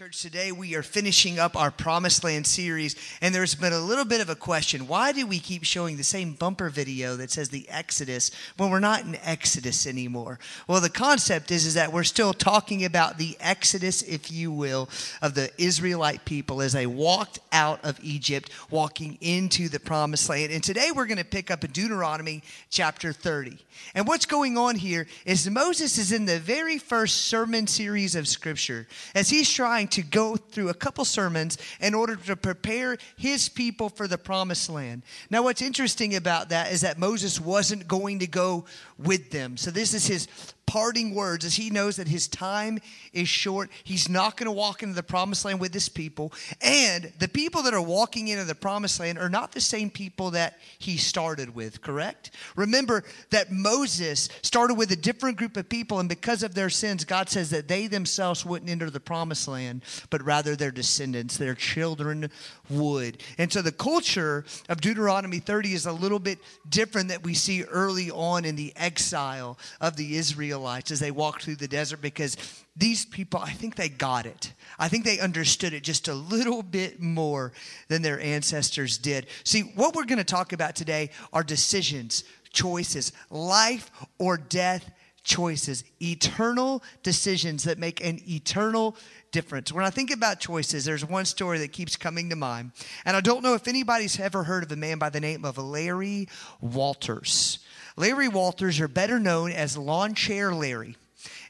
Church, today we are finishing up our Promised Land series, and there's been a little bit of a question. Why do we keep showing the same bumper video that says the Exodus when we're not in Exodus anymore? Well, the concept is, is that we're still talking about the Exodus, if you will, of the Israelite people as they walked out of Egypt, walking into the Promised Land. And today we're going to pick up in Deuteronomy chapter 30. And what's going on here is Moses is in the very first sermon series of Scripture as he's trying to go through a couple sermons in order to prepare his people for the promised land. Now, what's interesting about that is that Moses wasn't going to go with them. So, this is his parting words as he knows that his time is short. He's not going to walk into the promised land with his people. And the people that are walking into the promised land are not the same people that he started with, correct? Remember that Moses started with a different group of people, and because of their sins, God says that they themselves wouldn't enter the promised land, but rather their descendants, their children would. And so the culture of Deuteronomy 30 is a little bit different that we see early on in the exile of the Israelites Israelites as they walked through the desert because these people, I think they got it. I think they understood it just a little bit more than their ancestors did. See, what we're going to talk about today are decisions, choices, life or death choices, eternal decisions that make an eternal difference. When I think about choices, there's one story that keeps coming to mind. And I don't know if anybody's ever heard of a man by the name of Larry Walters. Larry Walters, are better known as Lawn Chair Larry.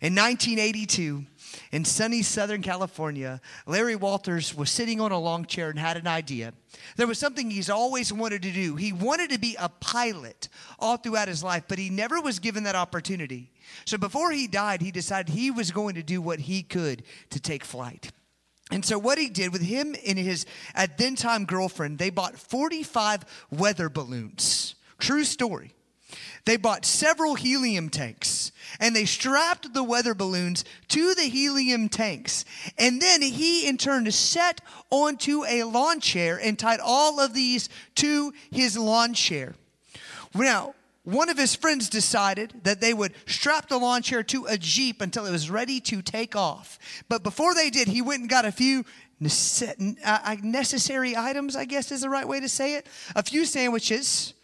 In 1982, in sunny Southern California, Larry Walters was sitting on a long chair and had an idea. There was something he's always wanted to do. He wanted to be a pilot all throughout his life, but he never was given that opportunity. So before he died, he decided he was going to do what he could to take flight. And so, what he did with him and his at then time girlfriend, they bought 45 weather balloons. True story. They bought several helium tanks and they strapped the weather balloons to the helium tanks. And then he, in turn, set onto a lawn chair and tied all of these to his lawn chair. Now, one of his friends decided that they would strap the lawn chair to a Jeep until it was ready to take off. But before they did, he went and got a few uh, necessary items, I guess is the right way to say it. A few sandwiches,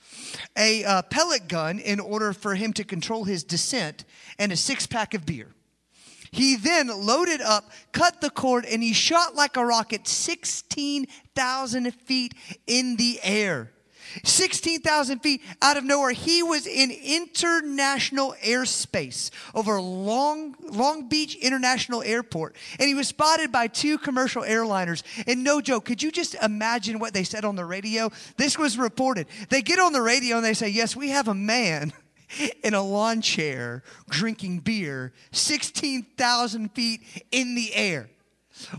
a uh, pellet gun in order for him to control his descent, and a six pack of beer. He then loaded up, cut the cord, and he shot like a rocket 16,000 feet in the air. 16,000 feet out of nowhere. He was in international airspace over Long, Long Beach International Airport. And he was spotted by two commercial airliners. And no joke, could you just imagine what they said on the radio? This was reported. They get on the radio and they say, Yes, we have a man in a lawn chair drinking beer 16,000 feet in the air.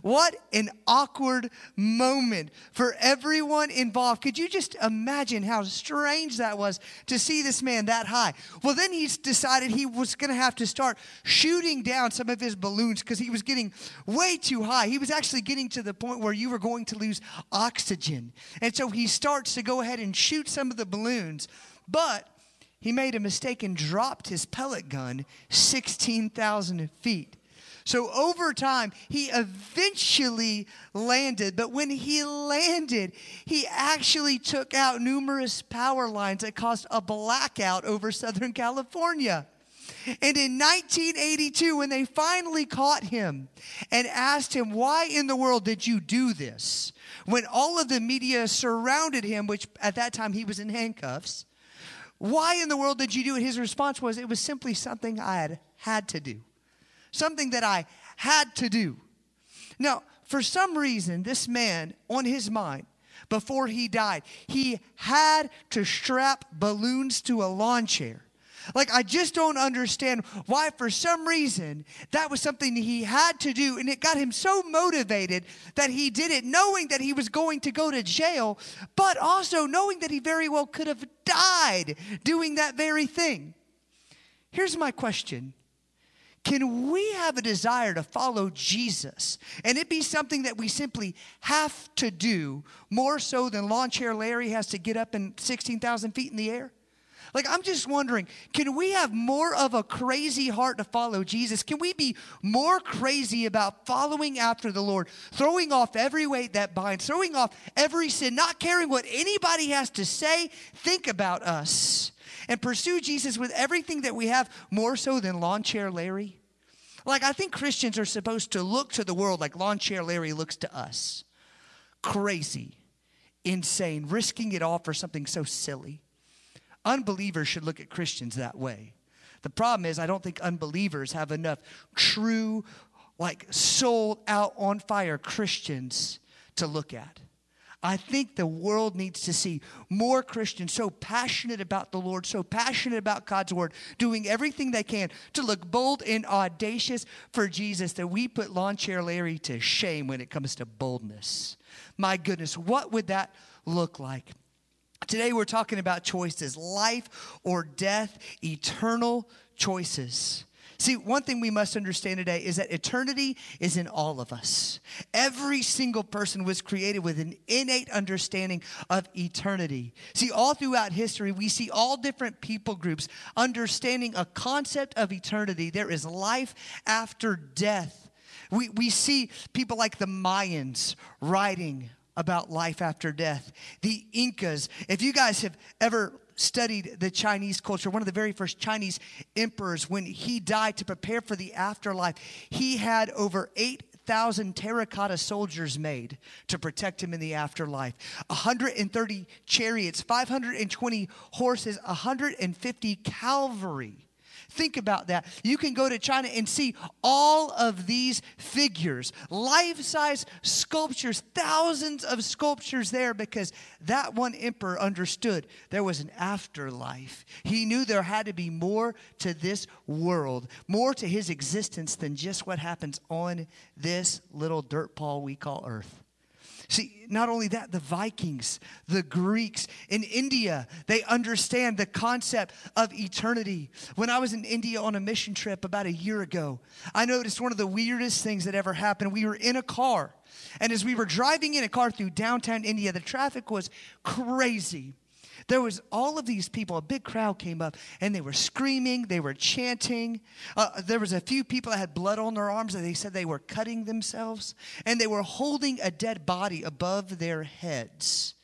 What an awkward moment for everyone involved. Could you just imagine how strange that was to see this man that high? Well, then he decided he was going to have to start shooting down some of his balloons because he was getting way too high. He was actually getting to the point where you were going to lose oxygen. And so he starts to go ahead and shoot some of the balloons, but he made a mistake and dropped his pellet gun 16,000 feet. So over time, he eventually landed. But when he landed, he actually took out numerous power lines that caused a blackout over Southern California. And in 1982, when they finally caught him and asked him, Why in the world did you do this? When all of the media surrounded him, which at that time he was in handcuffs, why in the world did you do it? His response was, It was simply something I had had to do something that I had to do. Now, for some reason, this man on his mind, before he died, he had to strap balloons to a lawn chair. Like, I just don't understand why, for some reason, that was something he had to do. And it got him so motivated that he did it, knowing that he was going to go to jail, but also knowing that he very well could have died doing that very thing. Here's my question can we have a desire to follow Jesus and it be something that we simply have to do more so than lawn chair Larry has to get up in 16,000 feet in the air? Like, I'm just wondering, can we have more of a crazy heart to follow Jesus? Can we be more crazy about following after the Lord, throwing off every weight that binds, throwing off every sin, not caring what anybody has to say, think about us, and pursue Jesus with everything that we have, more so than lawn chair Larry? Like, I think Christians are supposed to look to the world like lawn chair Larry looks to us crazy, insane, risking it all for something so silly. Unbelievers should look at Christians that way. The problem is, I don't think unbelievers have enough true, like sold out on fire Christians to look at. I think the world needs to see more Christians so passionate about the Lord, so passionate about God's word, doing everything they can to look bold and audacious for Jesus that we put Lawn Chair Larry to shame when it comes to boldness. My goodness, what would that look like? Today we're talking about choices life or death, eternal choices. See, one thing we must understand today is that eternity is in all of us. Every single person was created with an innate understanding of eternity. See, all throughout history, we see all different people groups understanding a concept of eternity. There is life after death. We, we see people like the Mayans writing about life after death. The Incas, if you guys have ever studied the Chinese culture, one of the very first Chinese emperors, when he died to prepare for the afterlife, he had over 8,000 terracotta soldiers made to protect him in the afterlife. 130 chariots, 520 horses, 150 cavalry Think about that. You can go to China and see all of these figures, life size sculptures, thousands of sculptures there because that one emperor understood there was an afterlife. He knew there had to be more to this world, more to his existence than just what happens on this little dirt ball we call earth. See, not only that, the Vikings, the Greeks in India, they understand the concept of eternity. When I was in India on a mission trip about a year ago, I noticed one of the weirdest things that ever happened. We were in a car, and as we were driving in a car through downtown India, the traffic was crazy. There was all of these people, a big crowd came up and they were screaming, they were chanting. Uh, there was a few people that had blood on their arms and they said they were cutting themselves and they were holding a dead body above their heads.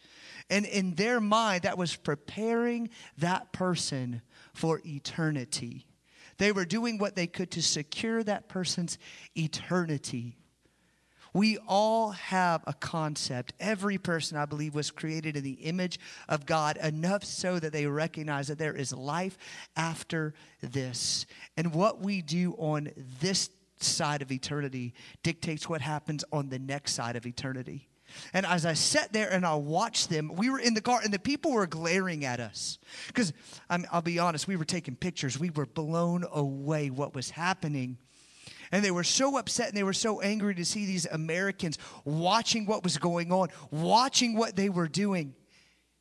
And in their mind, that was preparing that person for eternity. They were doing what they could to secure that person's eternity. We all have a concept. Every person, I believe, was created in the image of God, enough so that they recognize that there is life after this. And what we do on this side of eternity dictates what happens on the next side of eternity. And as I sat there and I watched them, we were in the car and the people were glaring at us. Because I'll be honest, we were taking pictures. We were blown away what was happening. And they were so upset and they were so angry to see these Americans watching what was going on, watching what they were doing.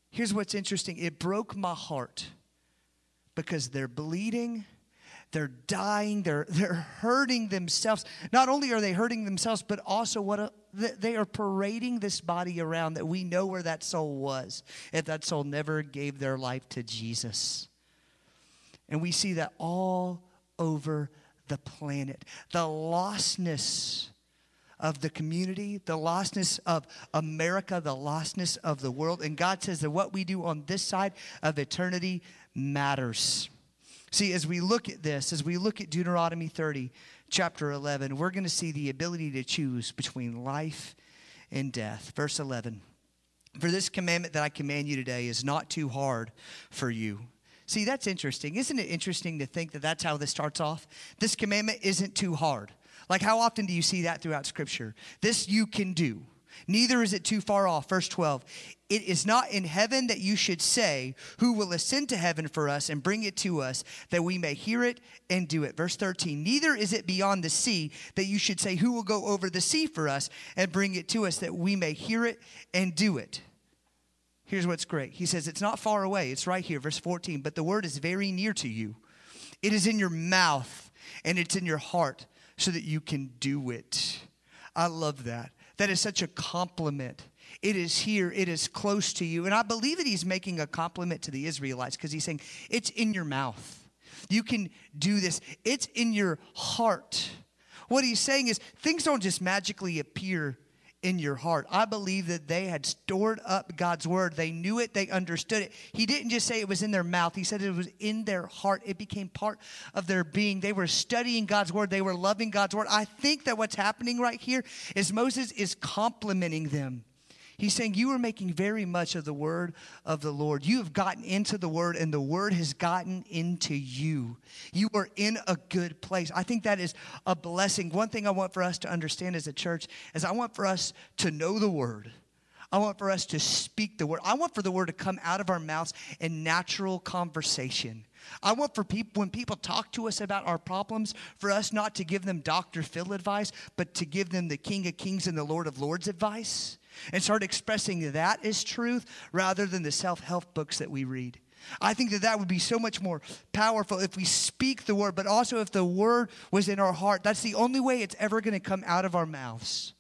Here's what's interesting it broke my heart because they're bleeding. They're dying. They're, they're hurting themselves. Not only are they hurting themselves, but also what a, they are parading this body around that we know where that soul was if that soul never gave their life to Jesus. And we see that all over the planet. The lostness of the community, the lostness of America, the lostness of the world. And God says that what we do on this side of eternity matters. See, as we look at this, as we look at Deuteronomy 30, chapter 11, we're going to see the ability to choose between life and death. Verse 11 For this commandment that I command you today is not too hard for you See, that's interesting. Isn't it interesting to think that that's how this starts off? This commandment isn't too hard. Like, how often do you see that throughout Scripture? This you can do. Neither is it too far off. Verse 12. It is not in heaven that you should say, Who will ascend to heaven for us and bring it to us, that we may hear it and do it. Verse 13. Neither is it beyond the sea that you should say, Who will go over the sea for us and bring it to us, that we may hear it and do it. Here's what's great. He says, It's not far away. It's right here, verse 14. But the word is very near to you. It is in your mouth and it's in your heart so that you can do it. I love that. That is such a compliment. It is here. It is close to you. And I believe that he's making a compliment to the Israelites because he's saying, It's in your mouth. You can do this, it's in your heart. What he's saying is, things don't just magically appear in your heart. I believe that they had stored up God's word. They knew it, they understood it. He didn't just say it was in their mouth, He said it was in their heart. It became part of their being. They were studying God's word, they were loving God's word. I think that what's happening right here is Moses is complimenting them. He's saying, You are making very much of the word of the Lord. You have gotten into the word, and the word has gotten into you. You are in a good place. I think that is a blessing. One thing I want for us to understand as a church is I want for us to know the word. I want for us to speak the word. I want for the word to come out of our mouths in natural conversation. I want for people, when people talk to us about our problems, for us not to give them Dr. Phil advice, but to give them the King of Kings and the Lord of Lords advice and start expressing that as truth rather than the self help books that we read. I think that that would be so much more powerful if we speak the word, but also if the word was in our heart. That's the only way it's ever going to come out of our mouths.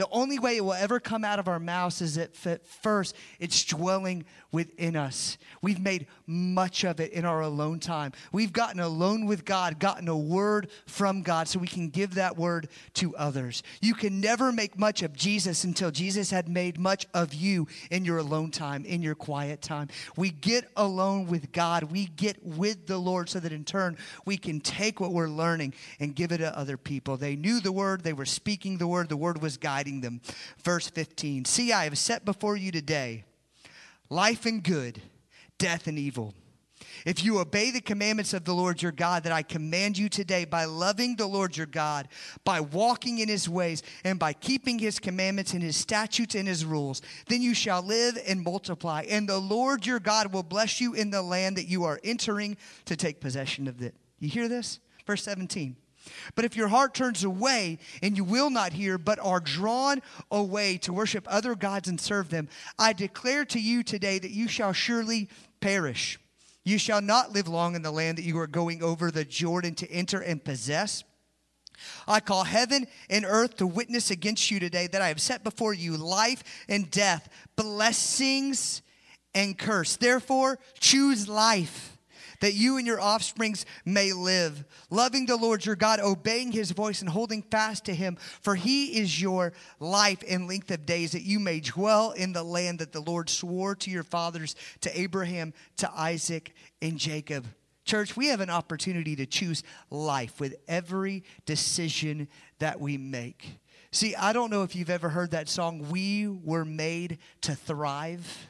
The only way it will ever come out of our mouths is that first it's dwelling within us. We've made much of it in our alone time. We've gotten alone with God, gotten a word from God so we can give that word to others. You can never make much of Jesus until Jesus had made much of you in your alone time, in your quiet time. We get alone with God, we get with the Lord so that in turn we can take what we're learning and give it to other people. They knew the word, they were speaking the word, the word was guiding them. Verse 15 See, I have set before you today life and good, death and evil. If you obey the commandments of the Lord your God that I command you today by loving the Lord your God, by walking in his ways, and by keeping his commandments and his statutes and his rules, then you shall live and multiply. And the Lord your God will bless you in the land that you are entering to take possession of it. You hear this? Verse 17. But if your heart turns away and you will not hear, but are drawn away to worship other gods and serve them, I declare to you today that you shall surely perish. You shall not live long in the land that you are going over the Jordan to enter and possess. I call heaven and earth to witness against you today that I have set before you life and death, blessings and curse. Therefore, choose life that you and your offsprings may live, loving the Lord your God, obeying his voice, and holding fast to him. For he is your life and length of days, that you may dwell in the land that the Lord swore to your fathers, to Abraham, to Isaac, and Jacob. Church, we have an opportunity to choose life with every decision that we make. See, I don't know if you've ever heard that song, We Were Made to Thrive.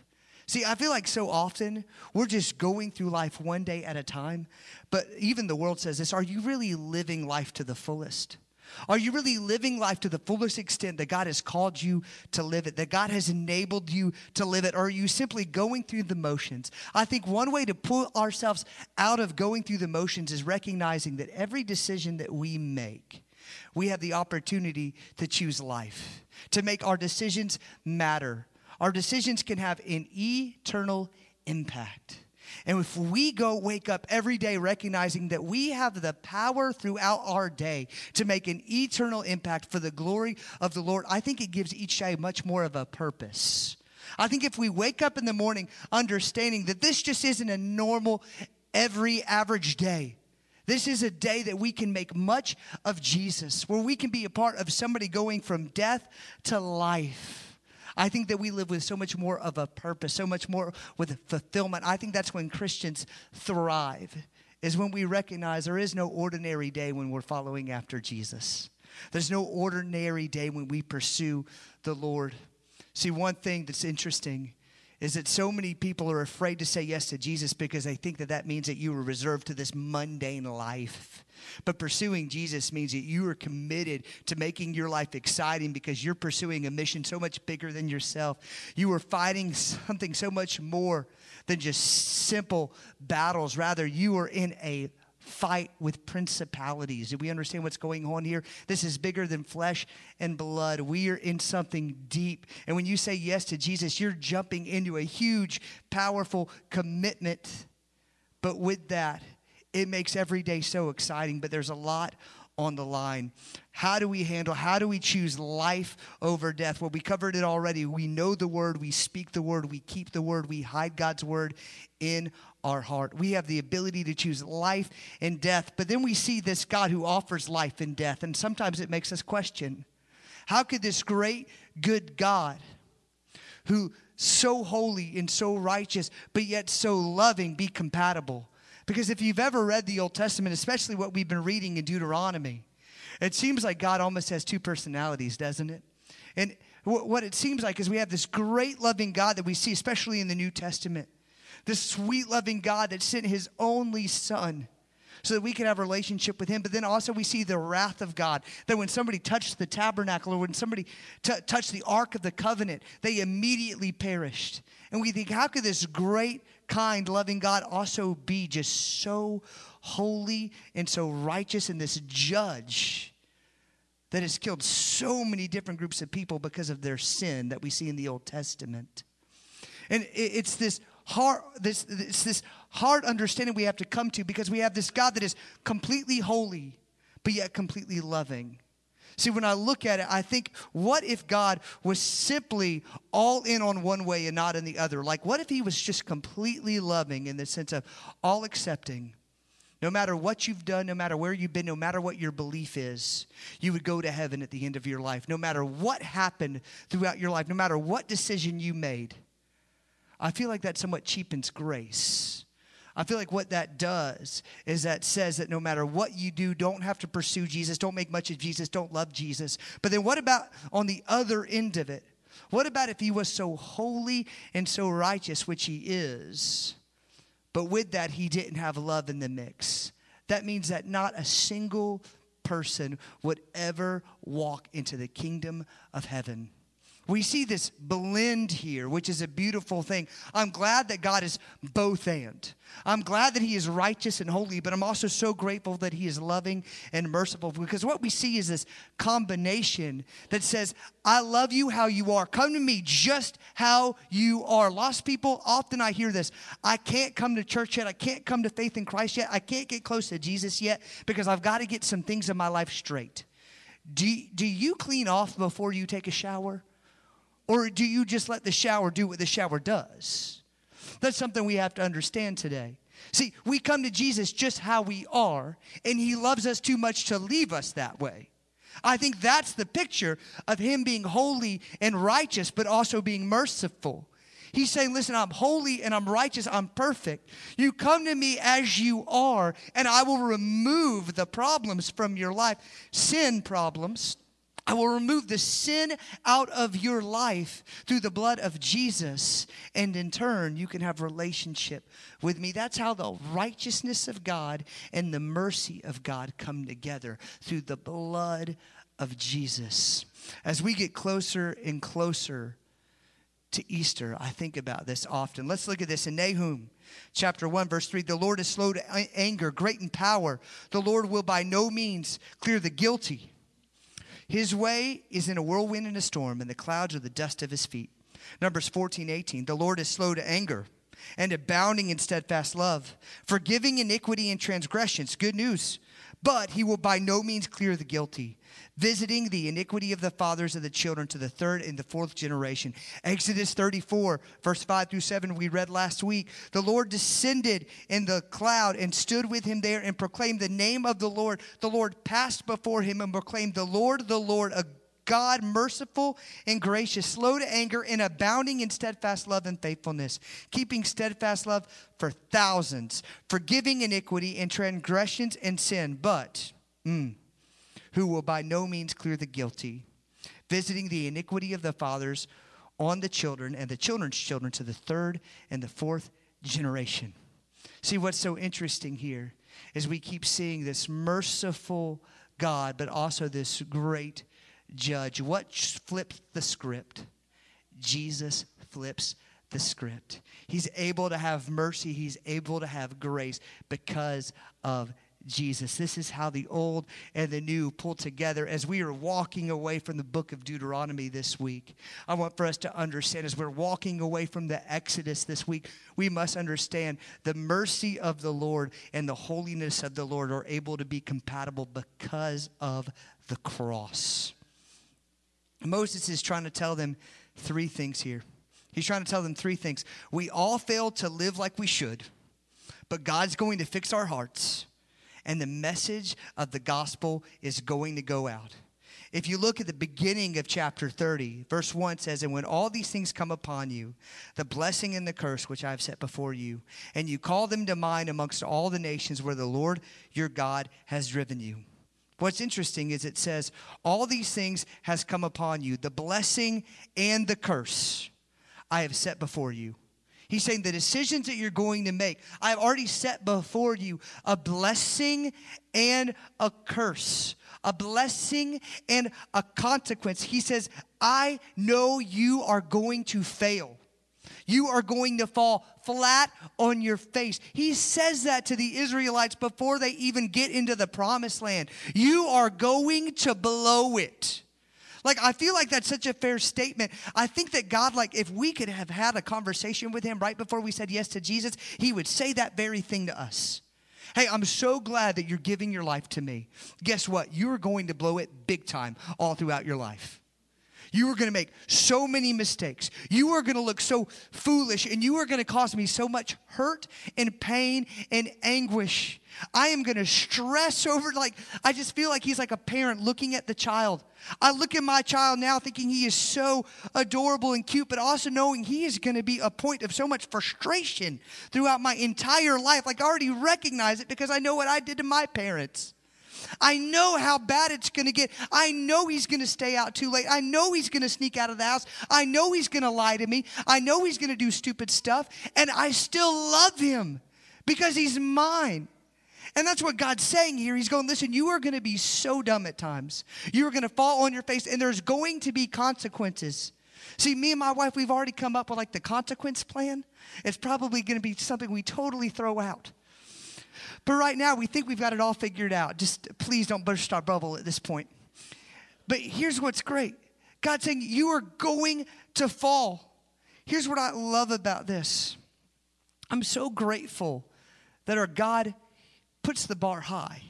See, I feel like so often we're just going through life one day at a time, but even the world says this are you really living life to the fullest? Are you really living life to the fullest extent that God has called you to live it, that God has enabled you to live it? Or are you simply going through the motions? I think one way to pull ourselves out of going through the motions is recognizing that every decision that we make, we have the opportunity to choose life, to make our decisions matter, our decisions can have an eternal impact. And if we go wake up every day recognizing that we have the power throughout our day to make an eternal impact for the glory of the Lord, I think it gives each day much more of a purpose. I think if we wake up in the morning understanding that this just isn't a normal, every average day, this is a day that we can make much of Jesus, where we can be a part of somebody going from death to life. I think that we live with so much more of a purpose, so much more with fulfillment. I think that's when Christians thrive, is when we recognize there is no ordinary day when we're following after Jesus. There's no ordinary day when we pursue the Lord. See, one thing that's interesting is that so many people are afraid to say yes to Jesus because they think that that means that you are reserved to this mundane life. But pursuing Jesus means that you are committed to making your life exciting because you're pursuing a mission so much bigger than yourself. You are fighting something so much more than just simple battles. Rather, you are in a fight with principalities. Do we understand what's going on here? This is bigger than flesh and blood. We are in something deep. And when you say yes to Jesus, you're jumping into a huge, powerful commitment. But with that, it makes every day so exciting. But there's a lot on the line. How do we handle, how do we choose life over death? Well, we covered it already. We know the word, we speak the word, we keep the word, we hide God's word in our heart. We have the ability to choose life and death. But then we see this God who offers life and death. And sometimes it makes us question how could this great, good God, who so holy and so righteous, but yet so loving, be compatible? Because if you've ever read the Old Testament, especially what we've been reading in Deuteronomy, it seems like God almost has two personalities, doesn't it? And what it seems like is we have this great loving God that we see, especially in the New Testament. This sweet loving God that sent his only son so that we could have a relationship with him. But then also we see the wrath of God that when somebody touched the tabernacle or when somebody t- touched the ark of the covenant, they immediately perished. And we think, how could this great, kind, loving God also be just so holy and so righteous and this judge that has killed so many different groups of people because of their sin that we see in the Old Testament? And it's this hard, this, this, this hard understanding we have to come to because we have this God that is completely holy, but yet completely loving. See, when I look at it, I think, what if God was simply all in on one way and not in the other? Like, what if He was just completely loving in the sense of all accepting? No matter what you've done, no matter where you've been, no matter what your belief is, you would go to heaven at the end of your life. No matter what happened throughout your life, no matter what decision you made, I feel like that somewhat cheapens grace. I feel like what that does is that says that no matter what you do, don't have to pursue Jesus, don't make much of Jesus, don't love Jesus. But then what about on the other end of it? What about if he was so holy and so righteous, which he is, but with that he didn't have love in the mix? That means that not a single person would ever walk into the kingdom of heaven. We see this blend here, which is a beautiful thing. I'm glad that God is both and. I'm glad that He is righteous and holy, but I'm also so grateful that He is loving and merciful because what we see is this combination that says, I love you how you are. Come to me just how you are. Lost people, often I hear this I can't come to church yet. I can't come to faith in Christ yet. I can't get close to Jesus yet because I've got to get some things in my life straight. Do, do you clean off before you take a shower? Or do you just let the shower do what the shower does? That's something we have to understand today. See, we come to Jesus just how we are, and He loves us too much to leave us that way. I think that's the picture of Him being holy and righteous, but also being merciful. He's saying, Listen, I'm holy and I'm righteous, I'm perfect. You come to me as you are, and I will remove the problems from your life sin problems, I will remove the sin out of your life through the blood of Jesus. And in turn, you can have relationship with me. That's how the righteousness of God and the mercy of God come together through the blood of Jesus. As we get closer and closer to Easter, I think about this often. Let's look at this in Nahum chapter 1 verse 3 the lord is slow to anger great in power the lord will by no means clear the guilty his way is in a whirlwind and a storm, and the clouds are the dust of his feet. Numbers 14, 18. The Lord is slow to anger and abounding in steadfast love, forgiving iniquity and transgressions. Good news. But he will by no means clear the guilty visiting the iniquity of the fathers of the children to the third and the fourth generation. Exodus 34, verse 5 through 7, we read last week. The Lord descended in the cloud and stood with him there and proclaimed the name of the Lord. The Lord passed before him and proclaimed, The Lord, the Lord, a God, merciful and gracious, slow to anger, and abounding in steadfast love and faithfulness, keeping steadfast love for thousands, forgiving iniquity and transgressions and sin. But, mm, who will by no means clear the guilty, visiting the iniquity of the fathers on the children and the children's children to the third and the fourth generation. See, what's so interesting here is we keep seeing this merciful God, but also this great judge. What flips the script? Jesus flips the script. He's able to have mercy, he's able to have grace because of Jesus. This is how the old and the new pull together as we are walking away from the book of Deuteronomy this week. I want for us to understand as we're walking away from the Exodus this week, we must understand the mercy of the Lord and the holiness of the Lord are able to be compatible because of the cross. Moses is trying to tell them three things here. He's trying to tell them three things. We all fail to live like we should, but God's going to fix our hearts and the message of the gospel is going to go out. If you look at the beginning of chapter 30, verse 1 says, And when all these things come upon you, the blessing and the curse which I have set before you, and you call them to mind amongst all the nations where the Lord your God has driven you. What's interesting is it says, All these things has come upon you, the blessing and the curse I have set before you. He's saying the decisions that you're going to make, I've already set before you a blessing and a curse, a blessing and a consequence. He says, I know you are going to fail. You are going to fall flat on your face. He says that to the Israelites before they even get into the promised land. You are going to blow it. Like, I feel like that's such a fair statement. I think that God, like, if we could have had a conversation with Him right before we said yes to Jesus, He would say that very thing to us. Hey, I'm so glad that you're giving your life to me. Guess what? You're going to blow it big time all throughout your life. You are going to make so many mistakes. You are going to look so foolish, and you are going to cause me so much hurt and pain and anguish. I am going to stress over, like, I just feel like he's like a parent looking at the child. I look at my child now thinking he is so adorable and cute, but also knowing he is going to be a point of so much frustration throughout my entire life. Like, I already recognize it because I know what I did to my parents. I know how bad it's going to get. I know he's going to stay out too late. I know he's going to sneak out of the house. I know he's going to lie to me. I know he's going to do stupid stuff. And I still love him because he's mine. And that's what God's saying here. He's going, listen, you are going to be so dumb at times. You are going to fall on your face, and there's going to be consequences. See, me and my wife, we've already come up with like the consequence plan. It's probably going to be something we totally throw out. But right now, we think we've got it all figured out. Just please don't burst our bubble at this point. But here's what's great God's saying, You are going to fall. Here's what I love about this I'm so grateful that our God puts the bar high,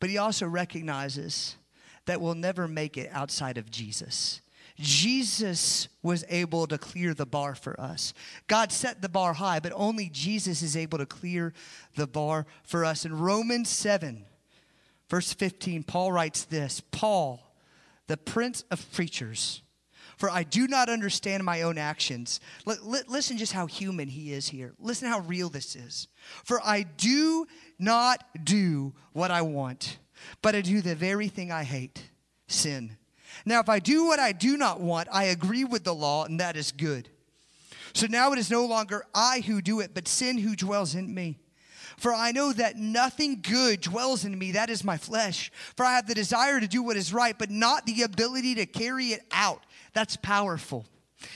but He also recognizes that we'll never make it outside of Jesus. Jesus was able to clear the bar for us. God set the bar high, but only Jesus is able to clear the bar for us. In Romans 7, verse 15, Paul writes this Paul, the prince of preachers, for I do not understand my own actions. L- listen just how human he is here. Listen how real this is. For I do not do what I want, but I do the very thing I hate sin. Now, if I do what I do not want, I agree with the law, and that is good. So now it is no longer I who do it, but sin who dwells in me. For I know that nothing good dwells in me, that is my flesh. For I have the desire to do what is right, but not the ability to carry it out. That's powerful.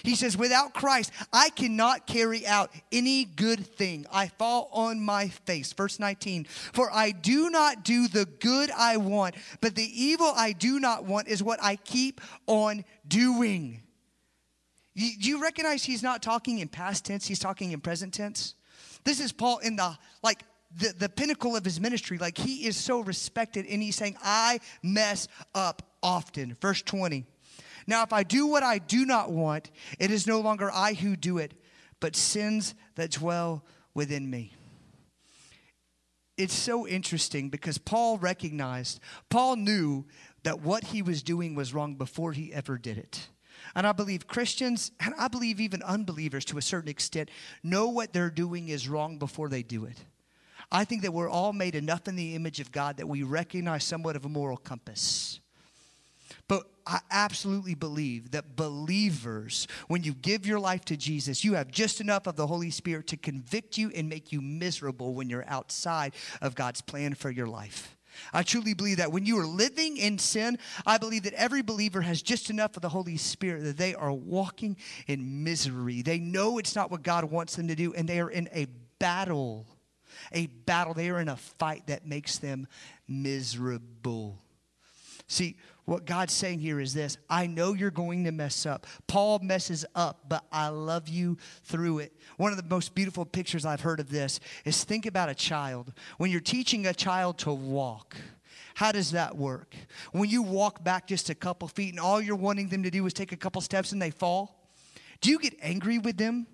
He says, Without Christ, I cannot carry out any good thing. I fall on my face. Verse 19, for I do not do the good I want, but the evil I do not want is what I keep on doing. Do you recognize he's not talking in past tense, he's talking in present tense? This is Paul in the like the, the pinnacle of his ministry. Like he is so respected, and he's saying, I mess up often. Verse 20. Now, if I do what I do not want, it is no longer I who do it, but sins that dwell within me. It's so interesting because Paul recognized, Paul knew that what he was doing was wrong before he ever did it. And I believe Christians, and I believe even unbelievers to a certain extent, know what they're doing is wrong before they do it. I think that we're all made enough in the image of God that we recognize somewhat of a moral compass. I absolutely believe that believers, when you give your life to Jesus, you have just enough of the Holy Spirit to convict you and make you miserable when you're outside of God's plan for your life. I truly believe that when you are living in sin, I believe that every believer has just enough of the Holy Spirit that they are walking in misery. They know it's not what God wants them to do, and they are in a battle a battle. They are in a fight that makes them miserable. See, what God's saying here is this I know you're going to mess up. Paul messes up, but I love you through it. One of the most beautiful pictures I've heard of this is think about a child. When you're teaching a child to walk, how does that work? When you walk back just a couple feet and all you're wanting them to do is take a couple steps and they fall, do you get angry with them?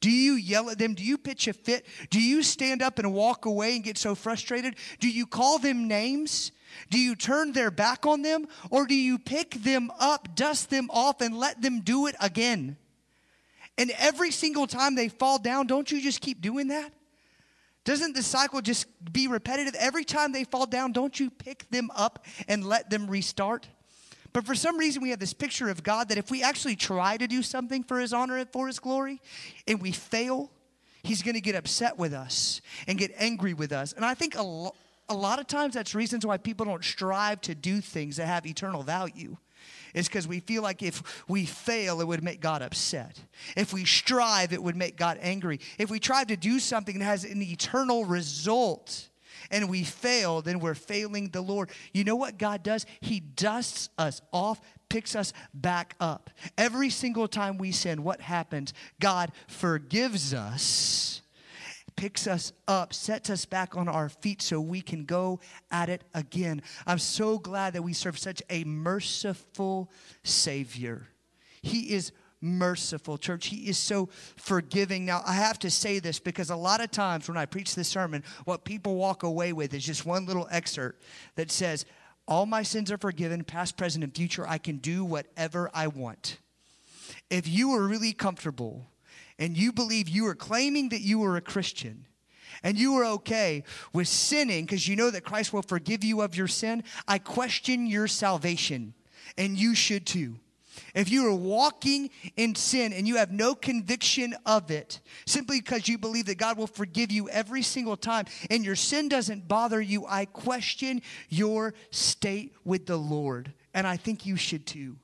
Do you yell at them? Do you pitch a fit? Do you stand up and walk away and get so frustrated? Do you call them names? Do you turn their back on them or do you pick them up, dust them off, and let them do it again? And every single time they fall down, don't you just keep doing that? Doesn't the cycle just be repetitive? Every time they fall down, don't you pick them up and let them restart? But for some reason, we have this picture of God that if we actually try to do something for His honor and for His glory, and we fail, He's going to get upset with us and get angry with us. And I think a, lo- a lot of times that's reasons why people don't strive to do things that have eternal value. It's because we feel like if we fail, it would make God upset. If we strive, it would make God angry. If we try to do something that has an eternal result and we fail, then we're failing the Lord. You know what God does? He dusts us off, picks us back up. Every single time we sin, what happens? God forgives us picks us up, sets us back on our feet so we can go at it again. I'm so glad that we serve such a merciful Savior. He is merciful, church. He is so forgiving. Now, I have to say this because a lot of times when I preach this sermon, what people walk away with is just one little excerpt that says, All my sins are forgiven, past, present, and future. I can do whatever I want. If you are really comfortable and you believe you are claiming that you are a Christian and you are okay with sinning because you know that Christ will forgive you of your sin, I question your salvation, and you should too. If you are walking in sin and you have no conviction of it, simply because you believe that God will forgive you every single time and your sin doesn't bother you, I question your state with the Lord. And I think you should too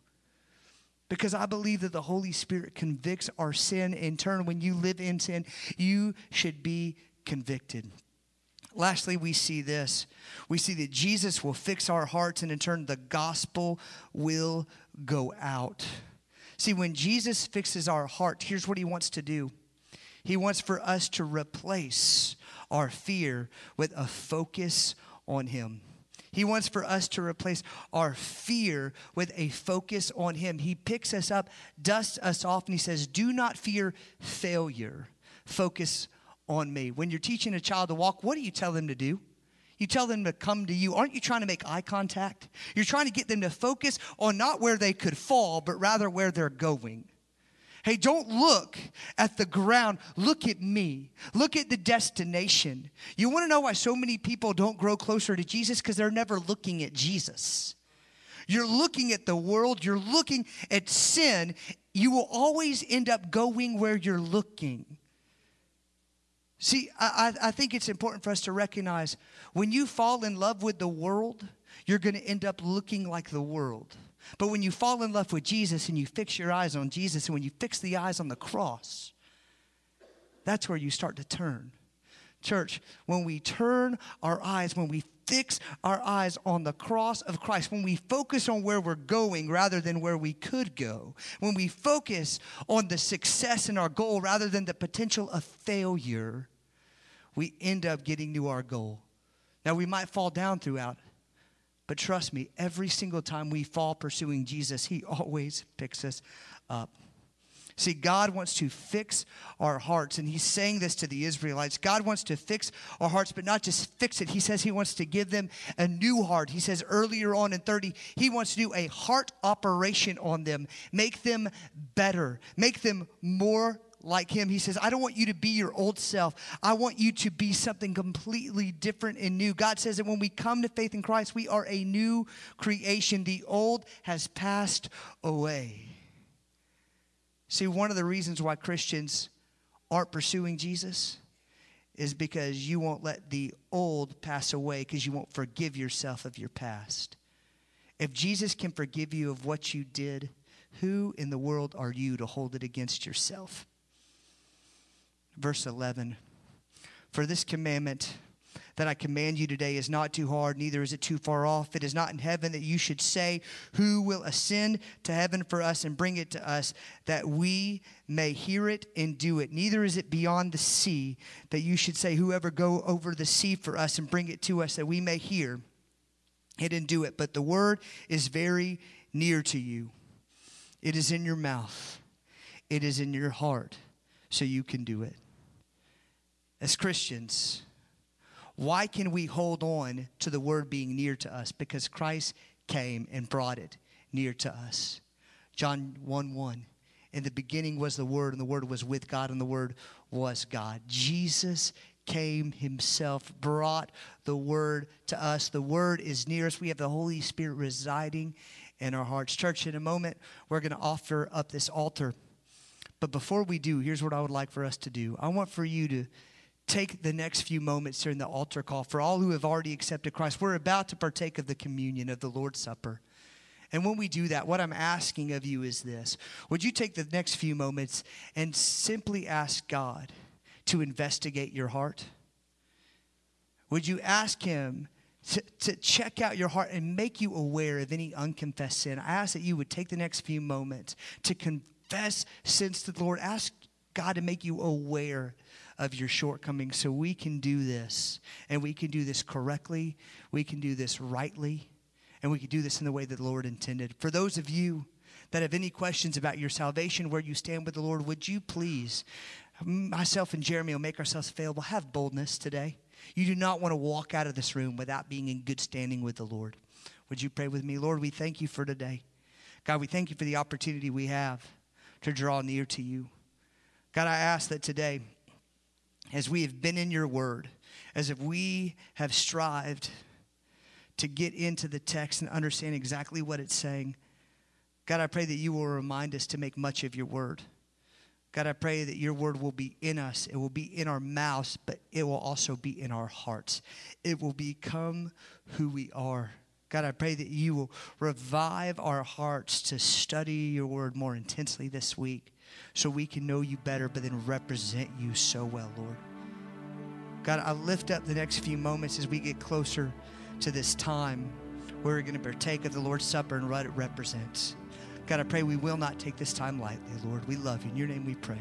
because I believe that the Holy Spirit convicts our sin in turn. When you live in sin, you should be convicted. Lastly, we see this. We see that Jesus will fix our hearts, and in turn, the gospel will go out. See, when Jesus fixes our heart, here's what he wants to do He wants for us to replace our fear with a focus on him. He wants for us to replace our fear with a focus on Him. He picks us up, dusts us off, and He says, Do not fear failure. Focus on me. When you're teaching a child to walk, what do you tell them to do? You tell them to come to you. Aren't you trying to make eye contact? You're trying to get them to focus on not where they could fall, but rather where they're going. Hey, don't look at the ground. Look at me. Look at the destination. You want to know why so many people don't grow closer to Jesus? Because they're never looking at Jesus. You're looking at the world, you're looking at sin. You will always end up going where you're looking. See, I, I think it's important for us to recognize when you fall in love with the world, you're going to end up looking like the world. But when you fall in love with Jesus and you fix your eyes on Jesus, and when you fix the eyes on the cross, that's where you start to turn. Church, when we turn our eyes, when we fix our eyes on the cross of Christ, when we focus on where we're going rather than where we could go, when we focus on the success in our goal rather than the potential of failure, we end up getting to our goal. Now, we might fall down throughout but trust me, every single time we fall pursuing Jesus, He always picks us up. See, God wants to fix our hearts, and He's saying this to the Israelites. God wants to fix our hearts, but not just fix it. He says He wants to give them a new heart. He says earlier on in 30, He wants to do a heart operation on them, make them better, make them more like him. He says, I don't want you to be your old self. I want you to be something completely different and new. God says that when we come to faith in Christ, we are a new creation. The old has passed away. See, one of the reasons why Christians aren't pursuing Jesus is because you won't let the old pass away because you won't forgive yourself of your past. If Jesus can forgive you of what you did, who in the world are you to hold it against yourself? Verse 11 For this commandment that I command you today is not too hard, neither is it too far off. It is not in heaven that you should say, Who will ascend to heaven for us and bring it to us, that we may hear it and do it. Neither is it beyond the sea that you should say, Whoever go over the sea for us and bring it to us, that we may hear it and do it. But the word is very near to you, it is in your mouth, it is in your heart, so you can do it. As Christians, why can we hold on to the word being near to us? Because Christ came and brought it near to us. John 1 1. In the beginning was the Word, and the Word was with God, and the Word was God. Jesus came himself, brought the Word to us. The Word is near us. We have the Holy Spirit residing in our hearts. Church, in a moment, we're going to offer up this altar. But before we do, here's what I would like for us to do I want for you to take the next few moments during the altar call for all who have already accepted Christ. We're about to partake of the communion of the Lord's Supper. And when we do that, what I'm asking of you is this Would you take the next few moments and simply ask God to investigate your heart? Would you ask Him to, to check out your heart and make you aware of any unconfessed sin? I ask that you would take the next few moments to confess sins to the Lord. Ask God to make you aware of your shortcomings so we can do this and we can do this correctly, we can do this rightly, and we can do this in the way that the Lord intended. For those of you that have any questions about your salvation, where you stand with the Lord, would you please, myself and Jeremy will make ourselves available, have boldness today. You do not want to walk out of this room without being in good standing with the Lord. Would you pray with me? Lord, we thank you for today. God, we thank you for the opportunity we have to draw near to you. God, I ask that today, as we have been in your word, as if we have strived to get into the text and understand exactly what it's saying, God, I pray that you will remind us to make much of your word. God, I pray that your word will be in us. It will be in our mouths, but it will also be in our hearts. It will become who we are. God, I pray that you will revive our hearts to study your word more intensely this week so we can know you better, but then represent you so well, Lord. God, I lift up the next few moments as we get closer to this time where we're going to partake of the Lord's Supper and what it represents. God, I pray we will not take this time lightly, Lord. We love you. In your name we pray.